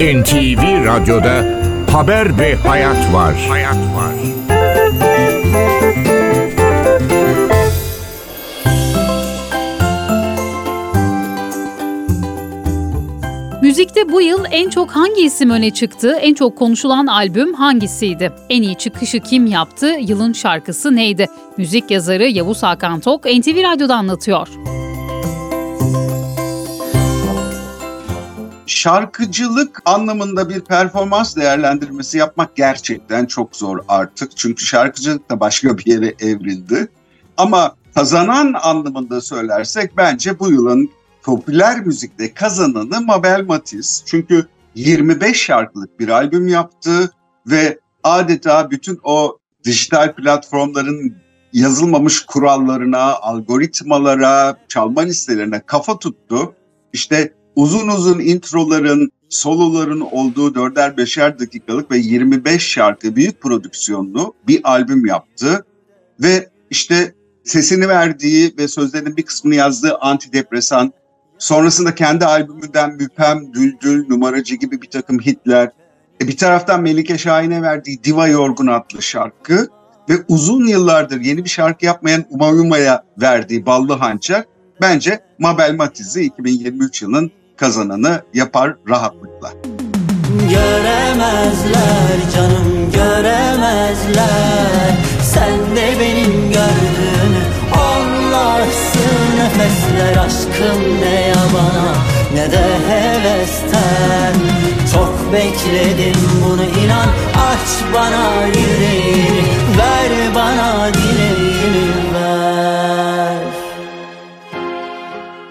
NTV Radyo'da haber ve hayat var. Hayat var. Müzikte bu yıl en çok hangi isim öne çıktı? En çok konuşulan albüm hangisiydi? En iyi çıkışı kim yaptı? Yılın şarkısı neydi? Müzik yazarı Yavuz Hakan Tok NTV Radyo'da anlatıyor. Şarkıcılık anlamında bir performans değerlendirmesi yapmak gerçekten çok zor artık. Çünkü şarkıcılık da başka bir yere evrildi. Ama kazanan anlamında söylersek bence bu yılın popüler müzikte kazananı Mabel Matiz. Çünkü 25 şarkılık bir albüm yaptı ve adeta bütün o dijital platformların yazılmamış kurallarına, algoritmalara, çalma listelerine kafa tuttu. İşte uzun uzun introların, soloların olduğu dörder beşer dakikalık ve 25 şarkı büyük prodüksiyonlu bir albüm yaptı. Ve işte sesini verdiği ve sözlerinin bir kısmını yazdığı antidepresan, sonrasında kendi albümünden Müpem, Düldül, Numaracı gibi bir takım hitler, e bir taraftan Melike Şahin'e verdiği Diva Yorgun adlı şarkı ve uzun yıllardır yeni bir şarkı yapmayan Umayuma'ya verdiği Ballı Hançer bence Mabel Matiz'i 2023 yılının kazananı yapar rahatlıkla. Göremezler canım göremezler. Sen de benim gördüğümü Anlarsın nefesler aşkım ne yabana Ne de hevesten. Çok bekledim bunu inan Aç bana yüreğini Ver bana dileğini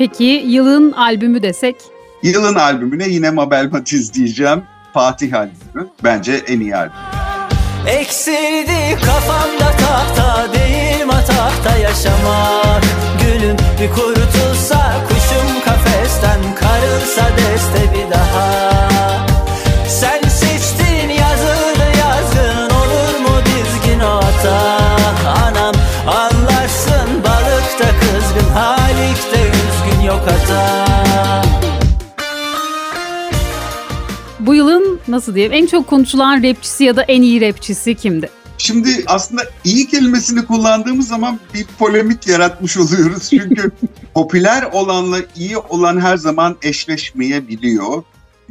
Peki yılın albümü desek? Yılın albümüne yine Mabel Matiz diyeceğim. Fatih albümü. Bence en iyi albüm. Eksildi kafamda tahta değil matahta yaşamak Gülüm bir kurtulsa kuşum kafesten karılsa deste bir daha nasıl diyeyim en çok konuşulan rapçisi ya da en iyi rapçisi kimdi? Şimdi aslında iyi kelimesini kullandığımız zaman bir polemik yaratmış oluyoruz. Çünkü popüler olanla iyi olan her zaman eşleşmeyebiliyor.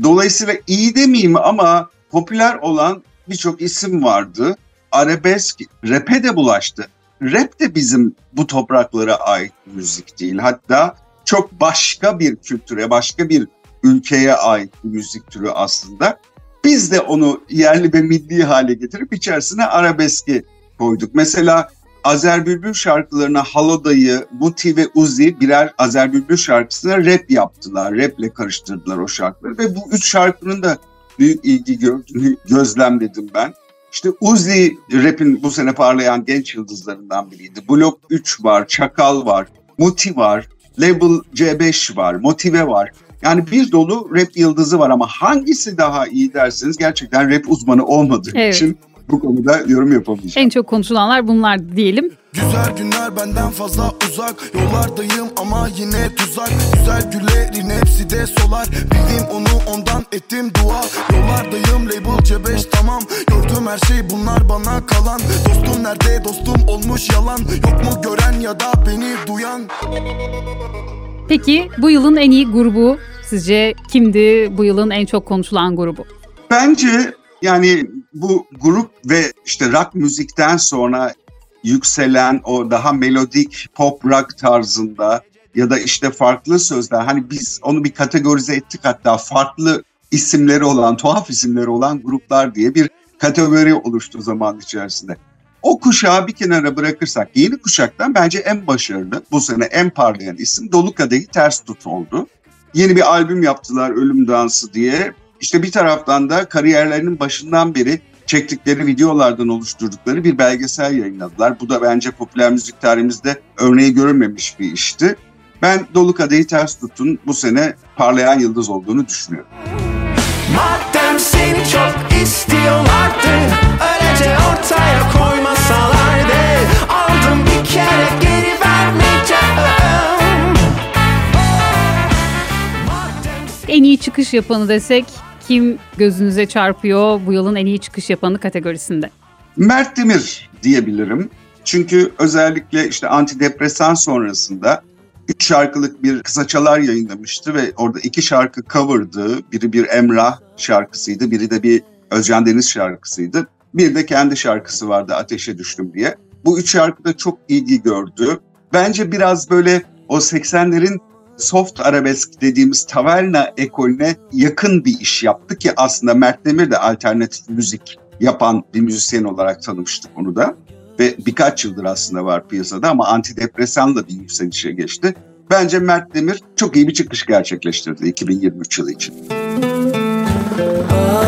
Dolayısıyla iyi demeyeyim ama popüler olan birçok isim vardı. Arabesk rap'e de bulaştı. Rap de bizim bu topraklara ait müzik değil. Hatta çok başka bir kültüre, başka bir ülkeye ait bir müzik türü aslında. Biz de onu yerli ve milli hale getirip içerisine arabeski koyduk. Mesela Azer Bülbül şarkılarına Haloda'yı, Muti ve Uzi birer Azer Bülbül şarkısına rap yaptılar. Raple karıştırdılar o şarkıları ve bu üç şarkının da büyük ilgi gördüğünü gözlemledim ben. İşte Uzi rap'in bu sene parlayan genç yıldızlarından biriydi. Blok 3 var, Çakal var, Muti var, Label C5 var, Motive var. Yani bir dolu rap yıldızı var ama hangisi daha iyi derseniz gerçekten rap uzmanı olmadığı Evet. için bu konuda yorum yapamayacağım. En çok konuşulanlar bunlar diyelim. Güzel günler benden fazla uzak. Yollardayım ama yine tuzak. Güzel güllerin hepsi de solar. Bildim onu ondan ettim dua. Yollardayım label C5 tamam. Gördüm her şey bunlar bana kalan. Dostum nerede? Dostum olmuş yalan. Yok mu gören ya da beni duyan Peki bu yılın en iyi grubu sizce kimdi bu yılın en çok konuşulan grubu? Bence yani bu grup ve işte rock müzikten sonra yükselen o daha melodik pop rock tarzında ya da işte farklı sözler hani biz onu bir kategorize ettik hatta farklı isimleri olan tuhaf isimleri olan gruplar diye bir kategori oluştu zaman içerisinde. O kuşağı bir kenara bırakırsak yeni kuşaktan bence en başarılı bu sene en parlayan isim Dolu Kadehi Ters Tut oldu. Yeni bir albüm yaptılar Ölüm Dansı diye. İşte bir taraftan da kariyerlerinin başından beri çektikleri videolardan oluşturdukları bir belgesel yayınladılar. Bu da bence popüler müzik tarihimizde örneği görülmemiş bir işti. Ben Dolu Kadehi Ters Tut'un bu sene parlayan yıldız olduğunu düşünüyorum. Madem seni çok istiyorlardı ortaya koymasalardı Aldım bir kere geri vermeyeceğim En iyi çıkış yapanı desek kim gözünüze çarpıyor bu yılın en iyi çıkış yapanı kategorisinde? Mert Demir diyebilirim. Çünkü özellikle işte antidepresan sonrasında üç şarkılık bir kısaçalar yayınlamıştı ve orada iki şarkı cover'dı. Biri bir Emrah şarkısıydı, biri de bir Özcan Deniz şarkısıydı. Bir de kendi şarkısı vardı Ateşe Düştüm diye. Bu üç şarkı da çok ilgi gördü. Bence biraz böyle o 80'lerin soft arabesk dediğimiz taverna ekolüne yakın bir iş yaptı ki aslında Mert Demir de alternatif müzik yapan bir müzisyen olarak tanımıştık onu da. Ve birkaç yıldır aslında var piyasada ama antidepresanla bir yükselişe geçti. Bence Mert Demir çok iyi bir çıkış gerçekleştirdi 2023 yılı için. Ateşe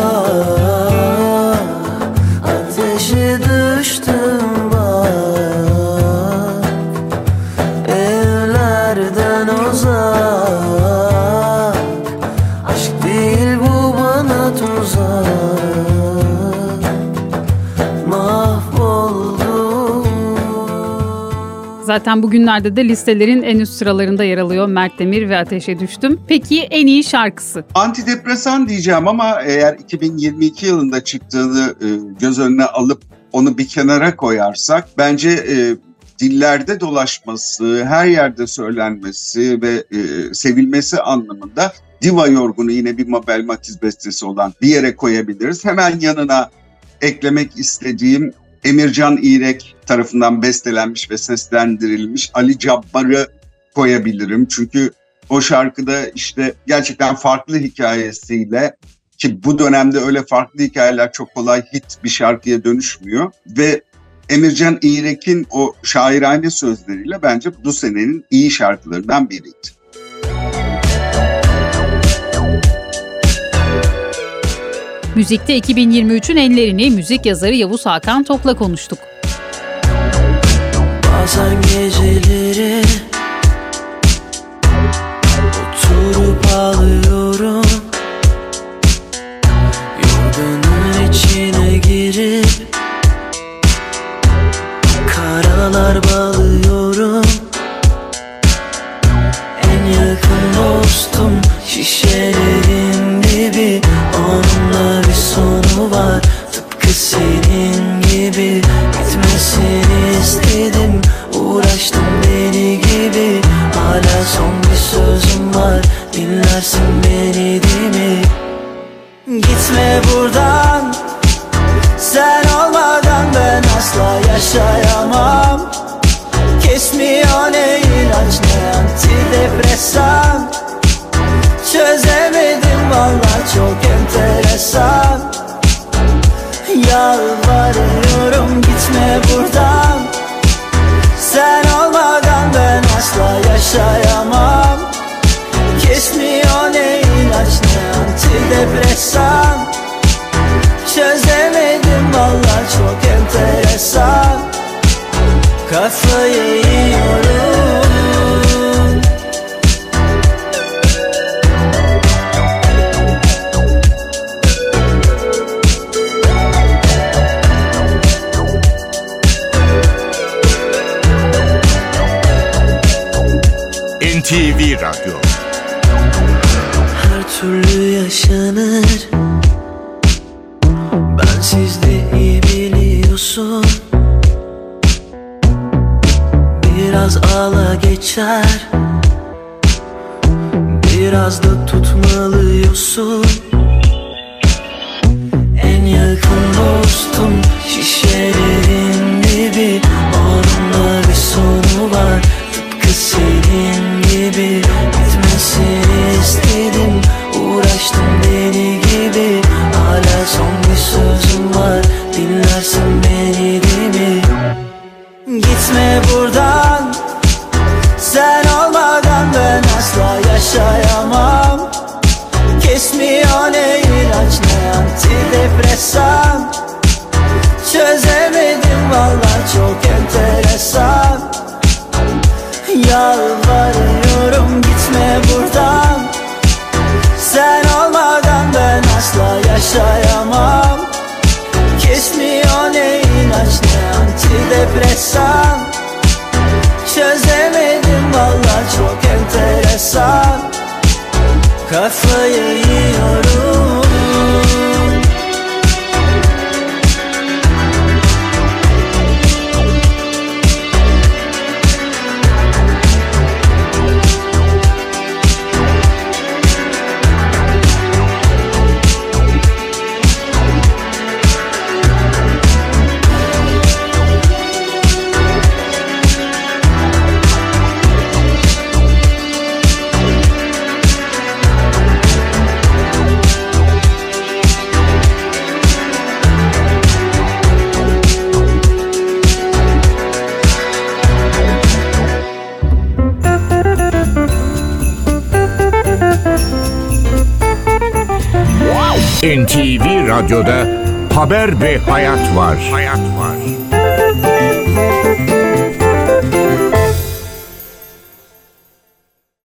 Zaten bugünlerde de listelerin en üst sıralarında yer alıyor Mert Demir ve Ateşe Düştüm. Peki en iyi şarkısı? Antidepresan diyeceğim ama eğer 2022 yılında çıktığını e, göz önüne alıp onu bir kenara koyarsak bence e, dillerde dolaşması, her yerde söylenmesi ve e, sevilmesi anlamında Diva Yorgun'u yine bir Mabel Matiz bestesi olan bir yere koyabiliriz. Hemen yanına eklemek istediğim Emircan İrek tarafından bestelenmiş ve seslendirilmiş Ali Cabbar'ı koyabilirim. Çünkü o şarkıda işte gerçekten farklı hikayesiyle ki bu dönemde öyle farklı hikayeler çok kolay hit bir şarkıya dönüşmüyor ve Emircan İrek'in o şairane sözleriyle bence bu senenin iyi şarkılarından biriydi. Müzikte 2023'ün enlerini müzik yazarı Yavuz Hakan Tok'la konuştuk. Bazen geceleri yaşayamam Kesmiyor ne ilaç ne antidepresan Çözemedim valla çok enteresan. Kafayı Biraz ağla geçer. Biraz da tutmalıyorsun. En yakın dostum şişelerin Çözemedim valla çok enteresan. Yalvarıyorum gitme buradan. Sen olmadan ben asla yaşayamam. Kesmiyor ne ilaç ne antidepresan. Çözemedim valla çok enteresan. Kafayı yiyorum NTV Radyo'da Haber ve Hayat var. Hayat var.